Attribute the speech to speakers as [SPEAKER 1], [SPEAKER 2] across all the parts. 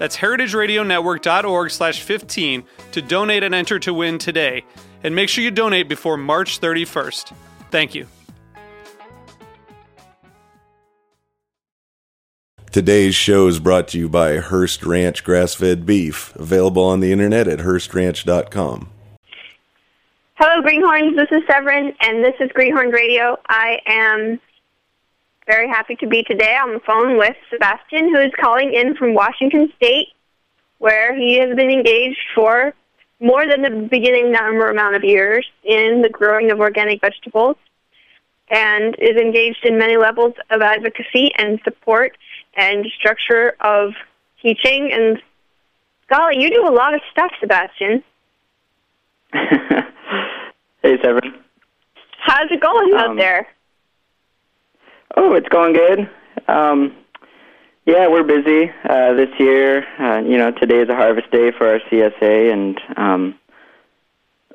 [SPEAKER 1] That's heritageradionetwork.org slash 15 to donate and enter to win today. And make sure you donate before March 31st. Thank you.
[SPEAKER 2] Today's show is brought to you by Hearst Ranch Grass Fed Beef, available on the internet at HearstRanch.com.
[SPEAKER 3] Hello, Greenhorns. This is Severine, and this is Greenhorn Radio. I am very happy to be today on the phone with Sebastian, who is calling in from Washington State, where he has been engaged for more than the beginning number amount of years in the growing of organic vegetables and is engaged in many levels of advocacy and support and structure of teaching. And golly, you do a lot of stuff, Sebastian.
[SPEAKER 4] hey, Severine.
[SPEAKER 3] How's it going um, out there?
[SPEAKER 4] Oh, it's going good. Um, yeah, we're busy uh, this year. Uh, you know, today is a harvest day for our CSA, and um,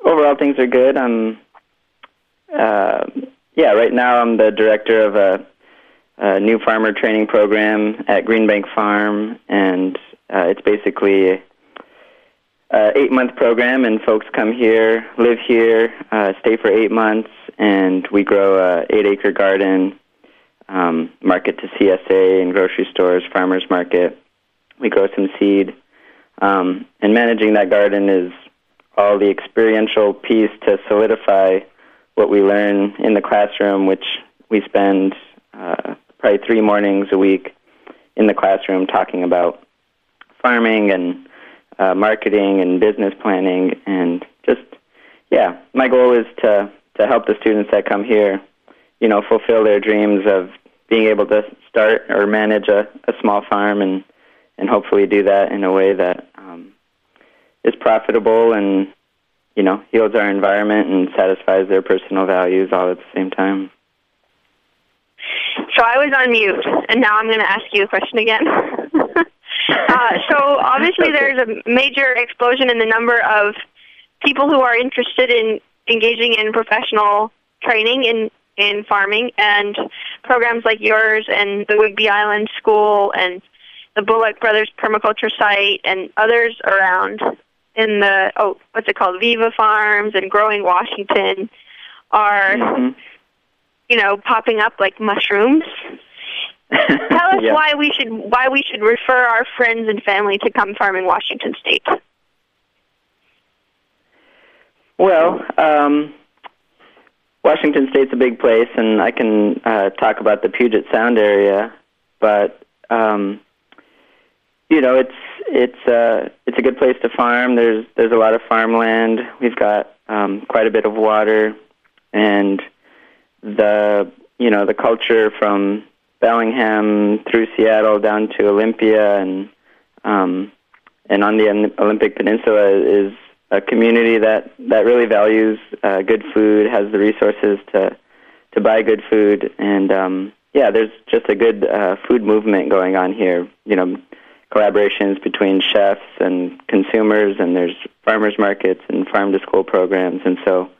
[SPEAKER 4] overall things are good. I'm, uh, yeah, right now I'm the director of a, a new farmer training program at Greenbank Farm, and uh, it's basically a, a eight-month program, and folks come here, live here, uh, stay for eight months, and we grow a eight-acre garden um, market to CSA and grocery stores, farmers market. We grow some seed. Um, and managing that garden is all the experiential piece to solidify what we learn in the classroom, which we spend uh, probably three mornings a week in the classroom talking about farming and uh, marketing and business planning and just yeah my goal is to to help the students that come here you know, fulfill their dreams of being able to start or manage a, a small farm and and hopefully do that in a way that um, is profitable and you know heals our environment and satisfies their personal values all at the same time.
[SPEAKER 3] So I was on mute, and now I'm going to ask you a question again. uh, so obviously, there's a major explosion in the number of people who are interested in engaging in professional training in in farming, and programs like yours and the Whidbey Island School and the Bullock Brothers Permaculture Site and others around in the oh what's it called Viva Farms and Growing Washington are mm-hmm. you know popping up like mushrooms. Tell us yeah. why we should why we should refer our friends and family to come farm in Washington State.
[SPEAKER 4] Well, um, Washington State's a big place, and I can uh, talk about the Puget Sound area, but um, you know it's it's uh, it's a good place to farm. There's there's a lot of farmland. We've got um, quite a bit of water, and the you know the culture from Bellingham through Seattle down to Olympia and um, and on the Olympic Peninsula is a community that that really values uh, good food, has the resources to to buy good food, and um, yeah, there's just a good uh, food movement going on here. You know, collaborations between chefs and consumers, and there's farmers markets and farm to school programs, and so.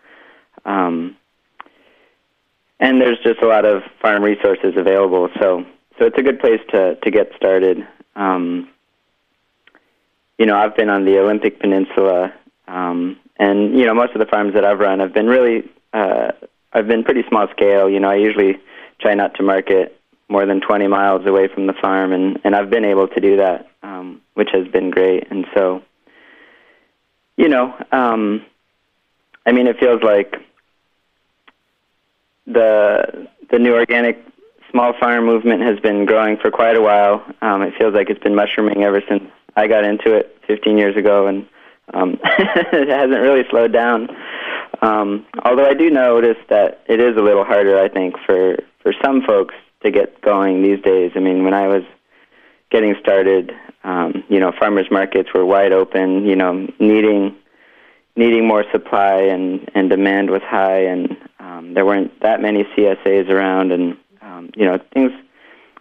[SPEAKER 4] Um, and there's just a lot of farm resources available, so so it's a good place to to get started. Um, you know, I've been on the Olympic Peninsula um, and you know, most of the farms that I've run have been really, uh, I've been pretty small scale. You know, I usually try not to market more than 20 miles away from the farm, and and I've been able to do that, um, which has been great. And so, you know, um, I mean, it feels like the the new organic small farm movement has been growing for quite a while. Um, it feels like it's been mushrooming ever since I got into it 15 years ago, and um, it hasn't really slowed down. Um, although I do notice that it is a little harder, I think, for for some folks to get going these days. I mean, when I was getting started, um, you know, farmers markets were wide open. You know, needing needing more supply and and demand was high, and um, there weren't that many CSAs around, and um, you know, things.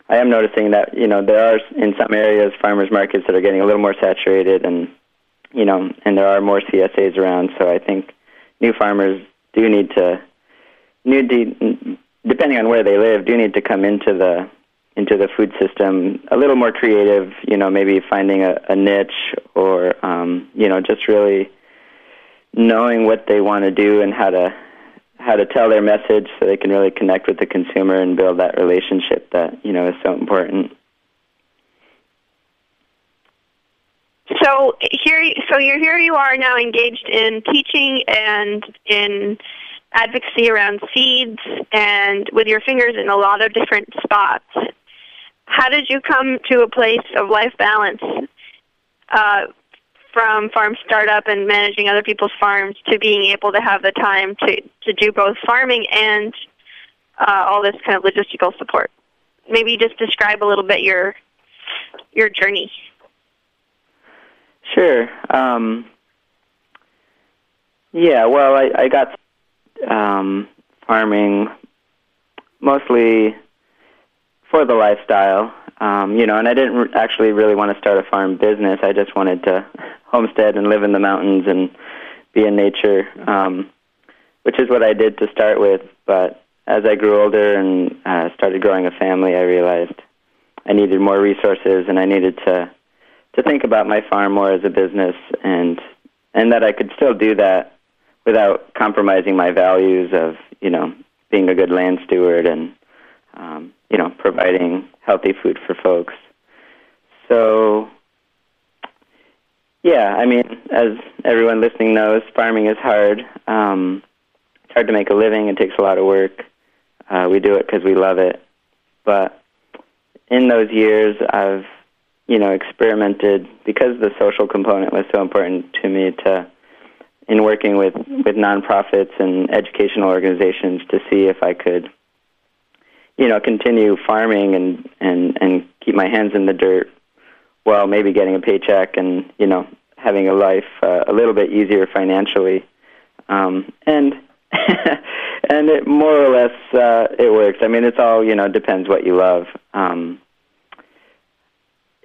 [SPEAKER 4] I am noticing that you know there are in some areas farmers markets that are getting a little more saturated, and you know, and there are more CSAs around. So I think new farmers do need to need to, depending on where they live, do need to come into the into the food system a little more creative. You know, maybe finding a, a niche or um, you know just really knowing what they want to do and how to how to tell their message so they can really connect with the consumer and build that relationship that you know is so important.
[SPEAKER 3] So here, so you're here. You are now engaged in teaching and in advocacy around seeds, and with your fingers in a lot of different spots. How did you come to a place of life balance uh, from farm startup and managing other people's farms to being able to have the time to to do both farming and uh, all this kind of logistical support? Maybe just describe a little bit your your journey.
[SPEAKER 4] Sure. Um, yeah, well, I, I got um, farming mostly for the lifestyle, um, you know, and I didn't actually really want to start a farm business. I just wanted to homestead and live in the mountains and be in nature, um, which is what I did to start with. But as I grew older and uh, started growing a family, I realized I needed more resources and I needed to to think about my farm more as a business and and that I could still do that without compromising my values of you know being a good land steward and um, you know providing healthy food for folks. So yeah, I mean, as everyone listening knows, farming is hard. Um, it's hard to make a living. It takes a lot of work. Uh, we do it because we love it. But in those years, I've you know, experimented because the social component was so important to me to in working with with nonprofits and educational organizations to see if I could you know continue farming and and and keep my hands in the dirt while maybe getting a paycheck and you know having a life uh, a little bit easier financially. Um and and it more or less uh it works. I mean it's all you know depends what you love. Um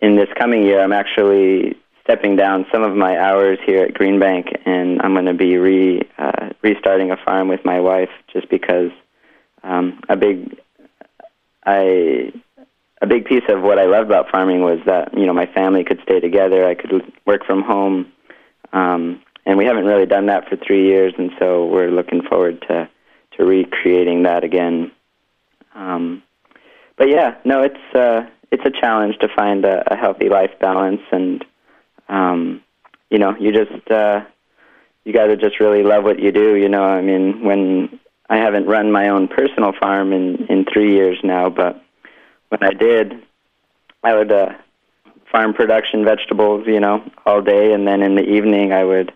[SPEAKER 4] in this coming year, I'm actually stepping down some of my hours here at Greenbank, and I'm going to be re uh, restarting a farm with my wife, just because um, a big I a big piece of what I loved about farming was that you know my family could stay together, I could work from home, um, and we haven't really done that for three years, and so we're looking forward to to recreating that again. Um, but yeah, no, it's uh, it's a challenge to find a, a healthy life balance, and um, you know, you just uh, you got to just really love what you do. You know, I mean, when I haven't run my own personal farm in in three years now, but when I did, I would uh, farm production vegetables, you know, all day, and then in the evening I would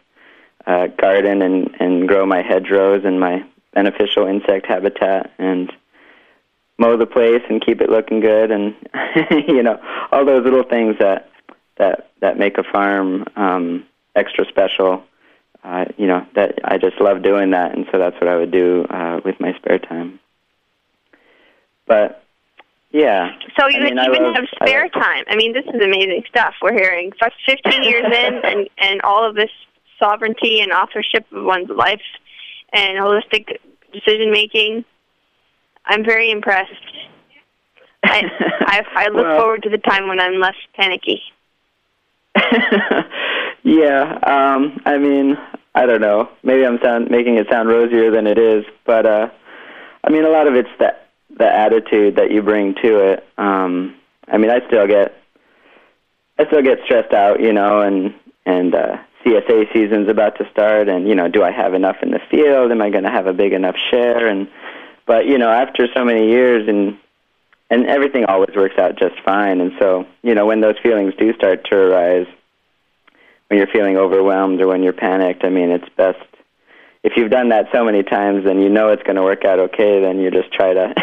[SPEAKER 4] uh, garden and and grow my hedgerows and my beneficial insect habitat and mow the place and keep it looking good and you know all those little things that that that make a farm um extra special. Uh you know that I just love doing that and so that's what I would do uh with my spare time. But yeah.
[SPEAKER 3] So you
[SPEAKER 4] I mean,
[SPEAKER 3] even
[SPEAKER 4] love,
[SPEAKER 3] have spare time. I mean this is amazing stuff. We're hearing 15 years in and and all of this sovereignty and authorship of one's life and holistic decision making I'm very impressed. I, I, I look well, forward to the time when I'm less panicky.
[SPEAKER 4] yeah, um, I mean, I don't know. Maybe I'm sound, making it sound rosier than it is, but uh, I mean, a lot of it's the the attitude that you bring to it. Um, I mean, I still get I still get stressed out, you know, and and uh, CSA season's about to start, and you know, do I have enough in the field? Am I going to have a big enough share? And but you know, after so many years and and everything always works out just fine. And so, you know, when those feelings do start to arise, when you're feeling overwhelmed or when you're panicked, I mean, it's best if you've done that so many times and you know it's going to work out okay, then you just try to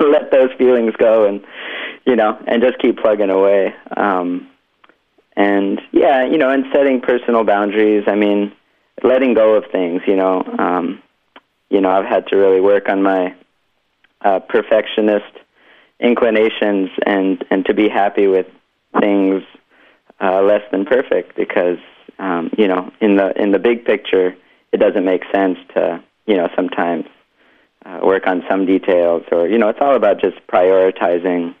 [SPEAKER 4] let those feelings go and you know, and just keep plugging away. Um, and yeah, you know, and setting personal boundaries. I mean, letting go of things. You know, um, you know, I've had to really work on my uh, perfectionist inclinations and and to be happy with things uh, less than perfect because um, you know, in the in the big picture it doesn't make sense to you know sometimes uh, work on some details or you know it's all about just prioritizing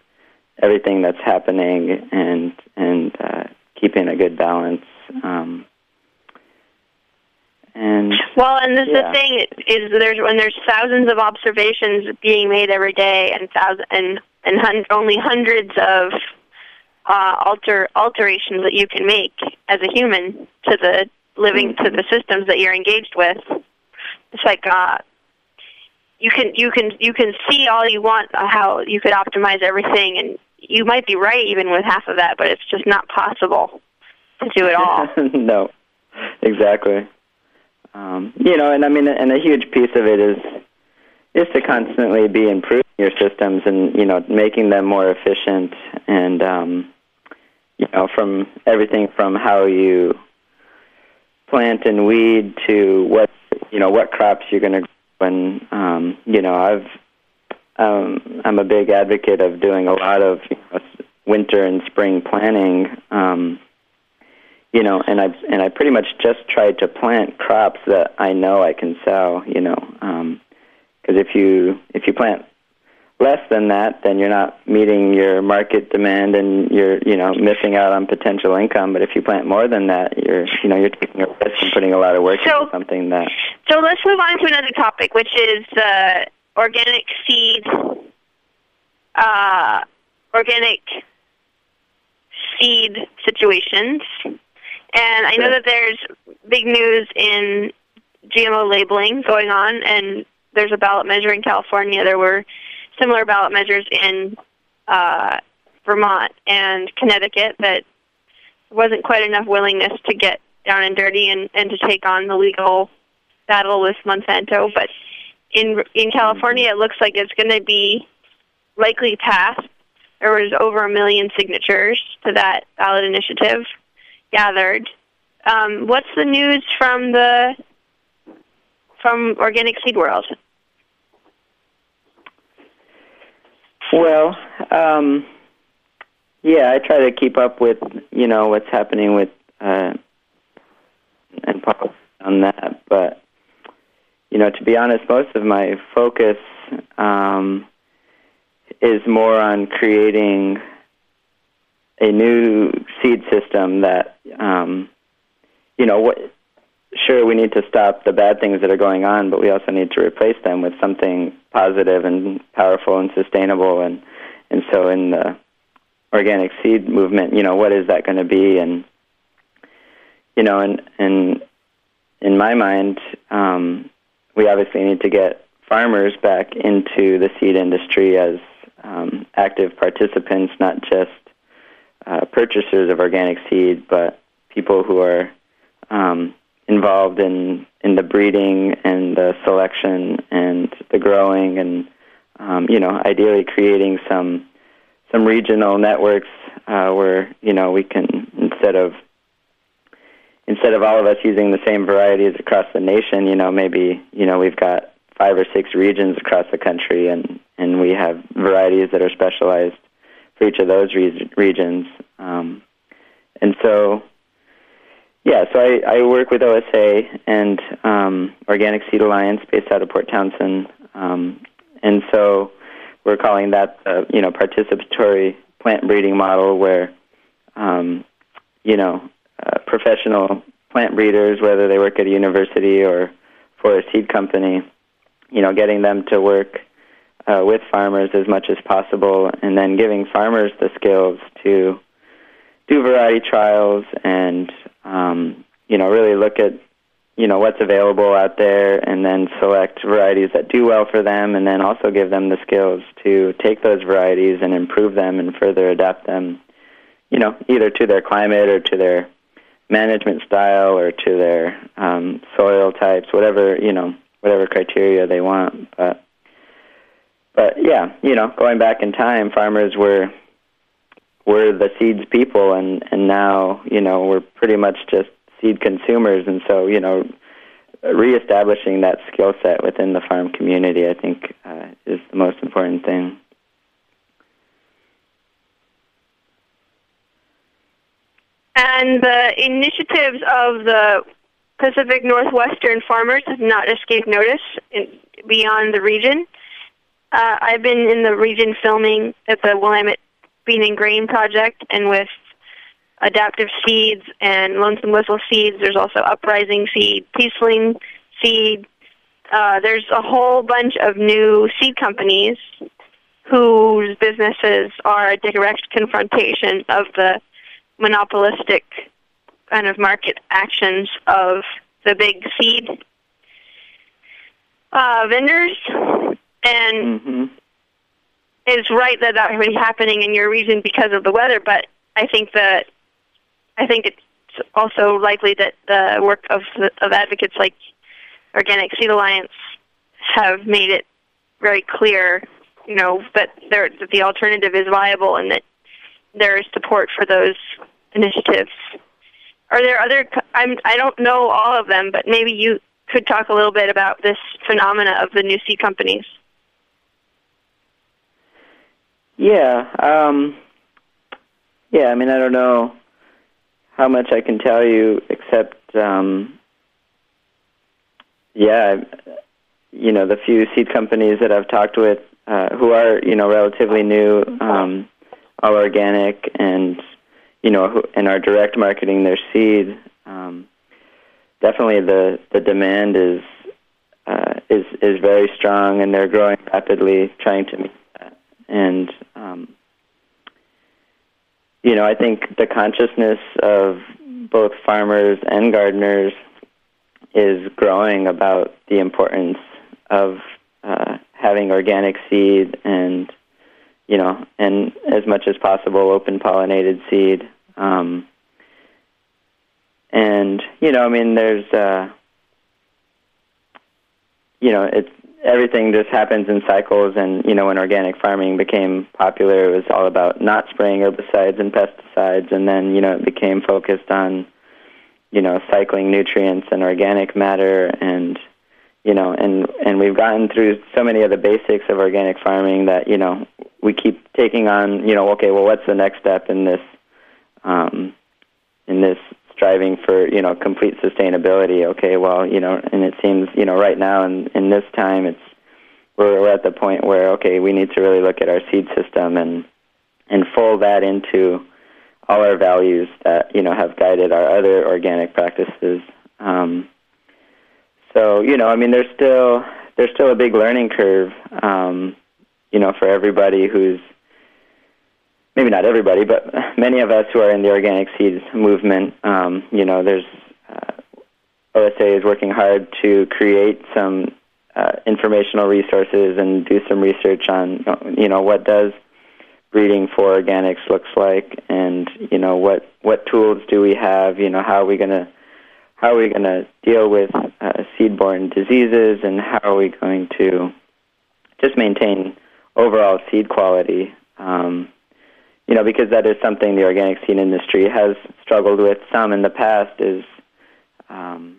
[SPEAKER 4] everything that's happening and and uh, keeping a good balance. Um, and
[SPEAKER 3] well, and this,
[SPEAKER 4] yeah.
[SPEAKER 3] the thing is, there's when there's thousands of observations being made every day, and thousand and and hun- only hundreds of uh, alter alterations that you can make as a human to the living to the systems that you're engaged with. It's like uh, you can you can you can see all you want uh, how you could optimize everything, and you might be right even with half of that, but it's just not possible to do it all.
[SPEAKER 4] no, exactly. Um, you know, and I mean, and a huge piece of it is is to constantly be improving your systems and you know making them more efficient and um, you know from everything from how you plant and weed to what you know what crops you're going to grow. And um, you know, I've um, I'm a big advocate of doing a lot of you know, winter and spring planning. Um, you know, and I and I pretty much just tried to plant crops that I know I can sell. You know, because um, if you if you plant less than that, then you're not meeting your market demand and you're, you know, missing out on potential income. But if you plant more than that, you're, you know, you're taking a risk and putting a lot of work
[SPEAKER 3] so,
[SPEAKER 4] into something that.
[SPEAKER 3] So let's move on to another topic, which is uh, organic seed, uh, organic seed situations. And I know that there's big news in GMO labeling going on, and there's a ballot measure in California. There were similar ballot measures in uh, Vermont and Connecticut that wasn't quite enough willingness to get down and dirty and, and to take on the legal battle with Monsanto. But in in California, it looks like it's going to be likely passed. There was over a million signatures to that ballot initiative gathered. Um, what's the news from the from organic seed world?
[SPEAKER 4] Well, um, yeah, I try to keep up with you know what's happening with uh, and on that, but you know, to be honest, most of my focus um, is more on creating a new seed system that um, you know what sure we need to stop the bad things that are going on, but we also need to replace them with something positive and powerful and sustainable. And and so in the organic seed movement, you know, what is that going to be? And you know, and and in my mind, um, we obviously need to get farmers back into the seed industry as um, active participants, not just uh, purchasers of organic seed, but people who are um, involved in in the breeding and the selection and the growing and um, you know ideally creating some some regional networks uh, where you know we can instead of instead of all of us using the same varieties across the nation you know maybe you know we've got five or six regions across the country and and we have varieties that are specialized for each of those re- regions. Um, and so yeah, so I, I work with OSA and um, Organic Seed Alliance based out of Port Townsend, um, and so we're calling that the you know participatory plant breeding model, where um, you know uh, professional plant breeders, whether they work at a university or for a seed company, you know, getting them to work uh, with farmers as much as possible, and then giving farmers the skills to do variety trials and um, you know really look at you know what's available out there, and then select varieties that do well for them, and then also give them the skills to take those varieties and improve them and further adapt them, you know, either to their climate or to their management style or to their um, soil types, whatever you know, whatever criteria they want. But but yeah, you know, going back in time, farmers were were the seeds people, and and now you know we're pretty much just seed consumers, and so you know, reestablishing that skill set within the farm community, I think, uh, is the most important thing.
[SPEAKER 3] And the initiatives of the Pacific Northwestern farmers have not escaped notice in, beyond the region. Uh, I've been in the region filming at the Willamette Bean and Grain Project and with Adaptive Seeds and Lonesome Whistle Seeds. There's also Uprising Seed, Peaceling Seed. Uh, there's a whole bunch of new seed companies whose businesses are a direct confrontation of the monopolistic kind of market actions of the big seed uh, vendors. And
[SPEAKER 4] hmm
[SPEAKER 3] it's right that that would be happening in your region because of the weather, but I think that I think it's also likely that the work of of advocates like Organic Seed Alliance have made it very clear, you know, that there that the alternative is viable and that there is support for those initiatives. Are there other? I'm I don't know all of them, but maybe you could talk a little bit about this phenomena of the new seed companies.
[SPEAKER 4] Yeah, um, yeah. I mean, I don't know how much I can tell you, except, um, yeah, you know, the few seed companies that I've talked with, uh, who are you know relatively new, um, all organic, and you know, and are direct marketing their seed. Um, definitely, the the demand is uh, is is very strong, and they're growing rapidly, trying to meet. And um, you know, I think the consciousness of both farmers and gardeners is growing about the importance of uh, having organic seed and you know, and as much as possible, open pollinated seed. Um, and you know, I mean, there's, uh, you know, it's everything just happens in cycles. And you know, when organic farming became popular, it was all about not spraying herbicides and pesticides, and then you know, it became focused on, you know, cycling nutrients and organic matter and you know, and and we've gotten through so many of the basics of organic farming that you know we keep taking on. You know, okay, well, what's the next step in this um, in this striving for you know complete sustainability? Okay, well, you know, and it seems you know right now in in this time it's we're, we're at the point where okay, we need to really look at our seed system and and fold that into all our values that you know have guided our other organic practices. Um, so you know, I mean, there's still there's still a big learning curve, um, you know, for everybody who's not everybody, but many of us who are in the organic seeds movement. Um, you know, there's uh, OSA is working hard to create some uh, informational resources and do some research on you know what does breeding for organics looks like, and you know what what tools do we have? You know, how are we to how are we going to deal with uh, seed-borne diseases, and how are we going to just maintain overall seed quality? Um, you know, because that is something the organic seed industry has struggled with some in the past. Is um,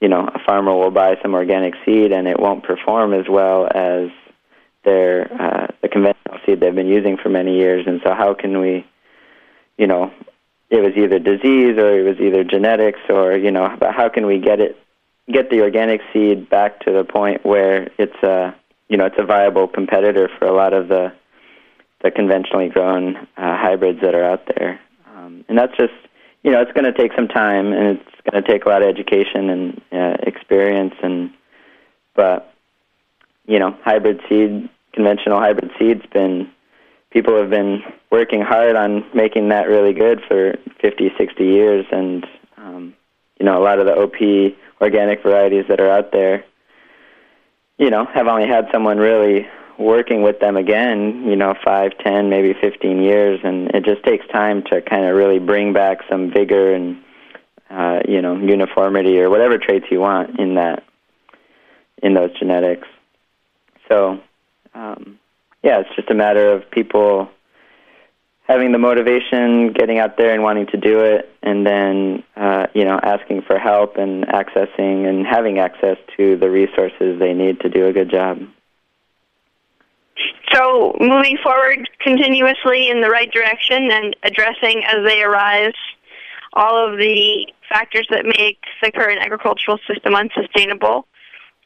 [SPEAKER 4] you know, a farmer will buy some organic seed and it won't perform as well as their uh, the conventional seed they've been using for many years. And so, how can we, you know, it was either disease or it was either genetics or you know but how can we get it get the organic seed back to the point where it's a you know it's a viable competitor for a lot of the the conventionally grown uh, hybrids that are out there. Um, and that's just you know it's going to take some time and it's going to take a lot of education and uh, experience and but you know hybrid seed conventional hybrid seed's been people have been working hard on making that really good for 50, 60 years, and um, you you know, a lot of the OP organic varieties that are out there, you know, have only had someone really working with them again, you know, five, ten, maybe fifteen years, and it just takes time to kind of really bring back some vigor and uh, you know uniformity or whatever traits you want in that in those genetics. So, um, yeah, it's just a matter of people having the motivation, getting out there and wanting to do it, and then uh, you know asking for help and accessing and having access to the resources they need to do a good job.
[SPEAKER 3] So, moving forward continuously in the right direction and addressing as they arise all of the factors that make the current agricultural system unsustainable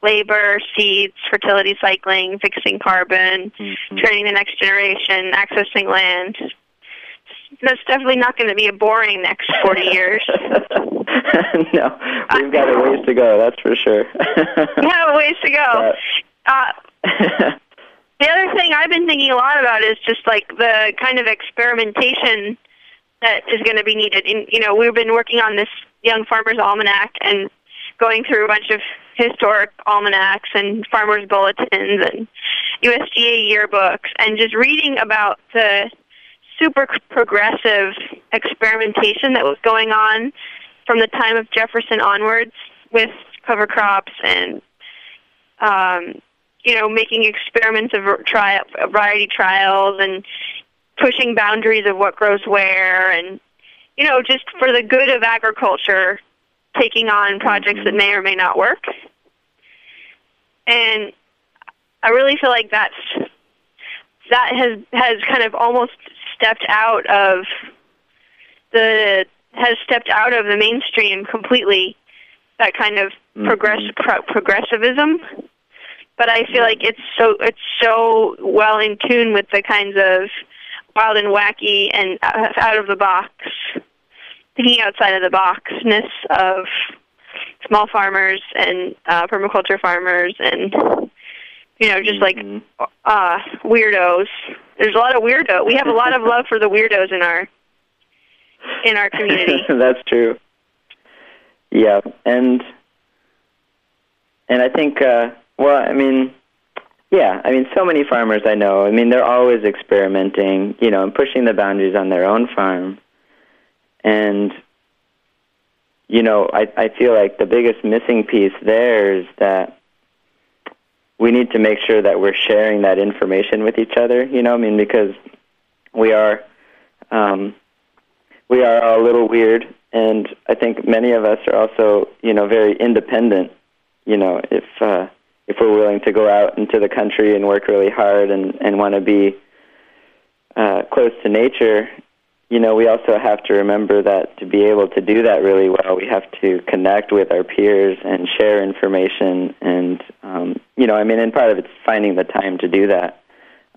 [SPEAKER 3] labor, seeds, fertility cycling, fixing carbon, mm-hmm. training the next generation, accessing land. That's definitely not going to be a boring next 40 years.
[SPEAKER 4] no, we've got a ways to go, that's for sure.
[SPEAKER 3] we have a ways to go. Uh, the other thing I've been thinking a lot about is just like the kind of experimentation that is going to be needed. And, you know, we've been working on this Young Farmers Almanac and going through a bunch of historic almanacs and farmers bulletins and USDA yearbooks and just reading about the super progressive experimentation that was going on from the time of Jefferson onwards with cover crops and um, you know making experiments of trial variety trials and pushing boundaries of what grows where and you know just for the good of agriculture taking on projects that may or may not work. And I really feel like that's that has has kind of almost stepped out of the has stepped out of the mainstream completely. That kind of mm-hmm. progress pro- progressivism, but I feel like it's so it's so well in tune with the kinds of wild and wacky and out of the box thinking outside of the boxness of small farmers and uh, permaculture farmers and you know just like mm-hmm. uh weirdos. There's a lot of weirdo we have a lot of love for the weirdos in our in our community.
[SPEAKER 4] That's true. Yeah and and i think uh well i mean yeah i mean so many farmers i know i mean they're always experimenting you know and pushing the boundaries on their own farm and you know, I I feel like the biggest missing piece there is that we need to make sure that we're sharing that information with each other. You know, I mean, because we are um, we are all a little weird, and I think many of us are also, you know, very independent. You know, if uh, if we're willing to go out into the country and work really hard and and want to be uh, close to nature, you know, we also have to remember that to be able to do that really well, we have to connect with our peers and share information. And, um, you know, I mean, and part of it's finding the time to do that.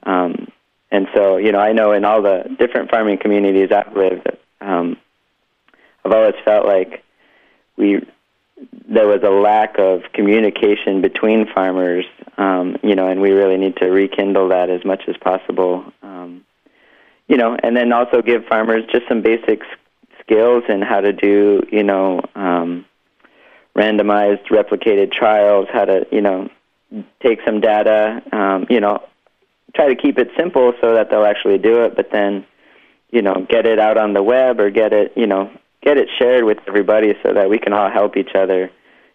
[SPEAKER 4] Um, and so, you know, I know in all the different farming communities I've lived, um, I've always felt like we there was a lack of communication between farmers, um, you know, and we really need to rekindle that as much as possible. Um, you know, and then also give farmers just some basic skills in how to do, you know, um, randomized replicated trials, how to, you know, take some data, um, you know, try to keep it simple so that they'll actually do it, but then, you know, get it out on the web or get it, you know, get it shared with everybody so that we can all help each other,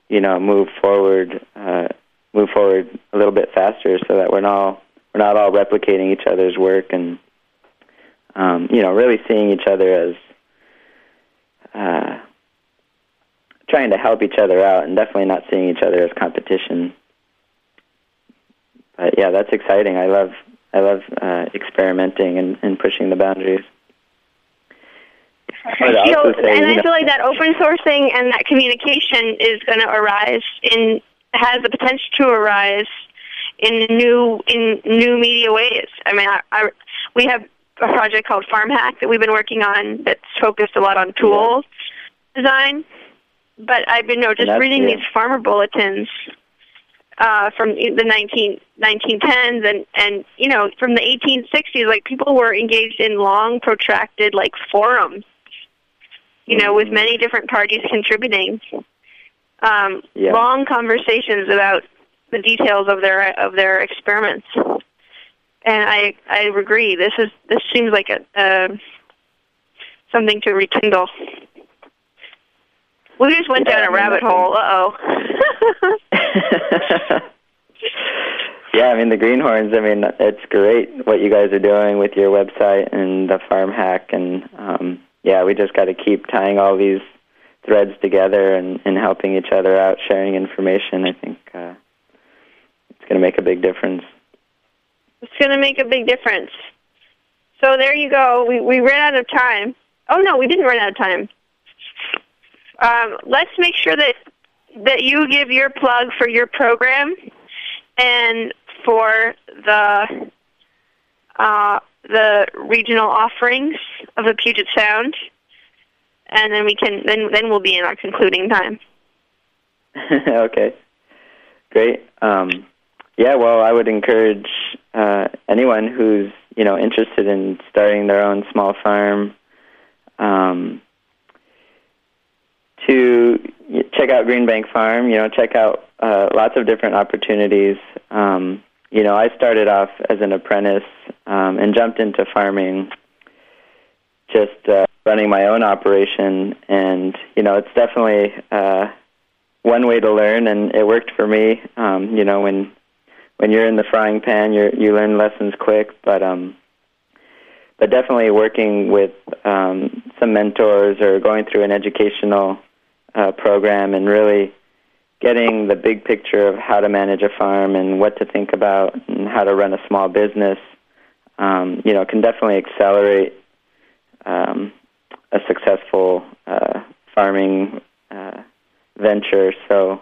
[SPEAKER 4] you know, move forward, uh, move forward a little bit faster so that we're not we're not all replicating each other's work and um, you know, really seeing each other as uh, trying to help each other out, and definitely not seeing each other as competition. But yeah, that's exciting. I love I love uh, experimenting and, and pushing the boundaries.
[SPEAKER 3] You know, and I know, feel like that open sourcing and that communication is going to arise in has the potential to arise in new in new media ways. I mean, I, I, we have a project called Farm Hack that we've been working on that's focused a lot on tool yeah. design. But I've been you know, just reading these farmer bulletins uh, from the 19, 1910s and, and, you know, from the 1860s, like people were engaged in long, protracted, like forums
[SPEAKER 5] you know, with many different parties contributing. Um,
[SPEAKER 4] Yeah.
[SPEAKER 5] Long conversations about the details of their of their experiments, and I I agree. This is this seems like a uh, something to rekindle. We just went
[SPEAKER 4] Yeah,
[SPEAKER 5] down a rabbit hole. Uh oh.
[SPEAKER 4] yeah, I mean the greenhorns. I mean it's great what you guys are doing with your website and the farm hack, and um, yeah, we just got to keep tying all these threads together and, and helping each other out, sharing information. I think uh, it's going to make a big difference.
[SPEAKER 5] It's going to make a big difference. So there you go. We we ran out of time. Oh no, we didn't run out of time. Um, let's make sure that that you give your plug for your program and for the uh, the regional offerings of the Puget Sound, and then we can then then we'll be in our concluding time.
[SPEAKER 4] okay, great. Um, yeah, well, I would encourage uh, anyone who's you know interested in starting their own small farm um, to check out Greenbank Farm. You know, check out uh, lots of different opportunities. Um, you know, I started off as an apprentice um, and jumped into farming just uh, running my own operation, and you know, it's definitely uh, one way to learn, and it worked for me. Um, you know, when when you're in the frying pan, you you learn lessons quick, but um, but definitely working with um, some mentors or going through an educational uh, program and really getting the big picture of how to manage a farm and what to think about and how to run a small business, um, you know, can definitely accelerate um, a successful uh, farming uh, venture. So,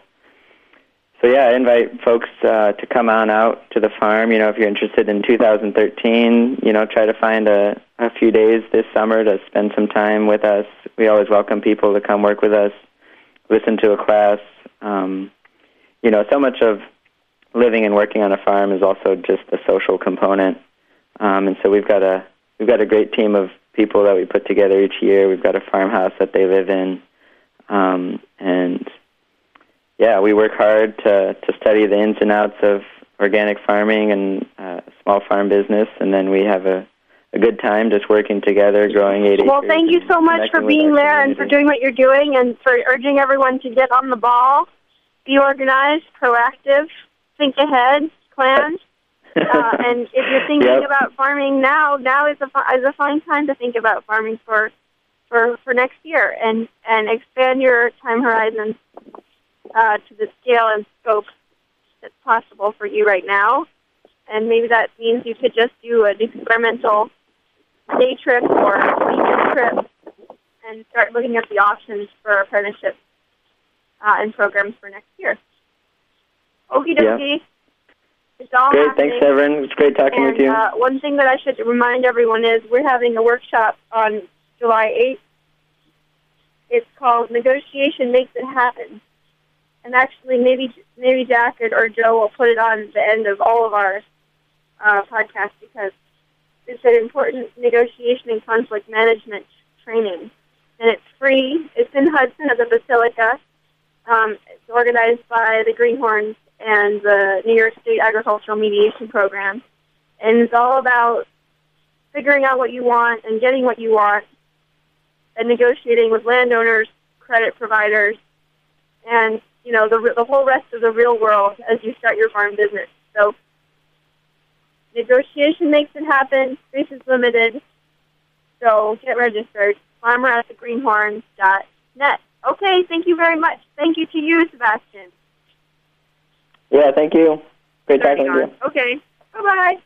[SPEAKER 4] so yeah, I invite folks uh, to come on out to the farm. You know, if you're interested in 2013, you know, try to find a, a few days this summer to spend some time with us. We always welcome people to come work with us, listen to a class. Um, you know, so much of living and working on a farm is also just the social component. Um, and so we've got a we've got a great team of people that we put together each year. We've got a farmhouse that they live in, um, and yeah, we work hard to to study the ins and outs of organic farming and uh, small farm business, and then we have a a good time just working together, growing eight
[SPEAKER 3] Well, thank you so much for being there and for doing what you're doing and for urging everyone to get on the ball, be organized, proactive, think ahead, plan. Uh, and if you're thinking
[SPEAKER 4] Yep.
[SPEAKER 3] about farming now, now is a is a fine time to think about farming for for for next year and and expand your time horizon uh, to the scale and scope that's possible for you right now. And maybe that means you could just do an experimental day trip or weekend trip and start looking at the options for apprenticeships uh, and programs for next year. Okie dokie. It's all
[SPEAKER 4] Great,
[SPEAKER 3] happening.
[SPEAKER 4] thanks, Severine. It's great talking
[SPEAKER 3] and
[SPEAKER 4] with you.
[SPEAKER 3] Uh, one thing that I should remind everyone is we're having a workshop on July 8th. It's called Negotiation Makes It Happen. And actually, maybe maybe Jack or, or Joe will put it on the end of all of our uh, podcasts because it's an important negotiation and conflict management training. And it's free. It's in Hudson at the Basilica. Um, it's organized by the Greenhorns and the New York State Agricultural Mediation Program. And it's all about figuring out what you want and getting what you want and negotiating with landowners, credit providers, and you know the the whole rest of the real world as you start your farm business. So negotiation makes it happen. Space is limited. So get registered. Farmer at the greenhorns.net. Okay, thank you very much. Thank you to you, Sebastian.
[SPEAKER 4] yeah, thank you. Great talking with you.
[SPEAKER 3] Okay. Bye bye.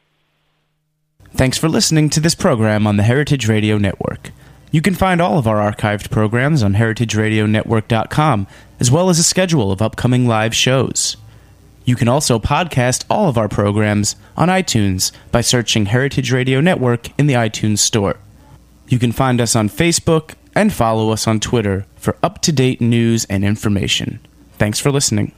[SPEAKER 6] Thanks for listening to this program on the Heritage Radio Network. You can find all of our archived programs on heritageradionetwork.com, as well as a schedule of upcoming live shows. You can also podcast all of our programs on iTunes by searching Heritage Radio Network in the iTunes Store. You can find us on Facebook and follow us on Twitter for up to date news and information. Thanks for listening.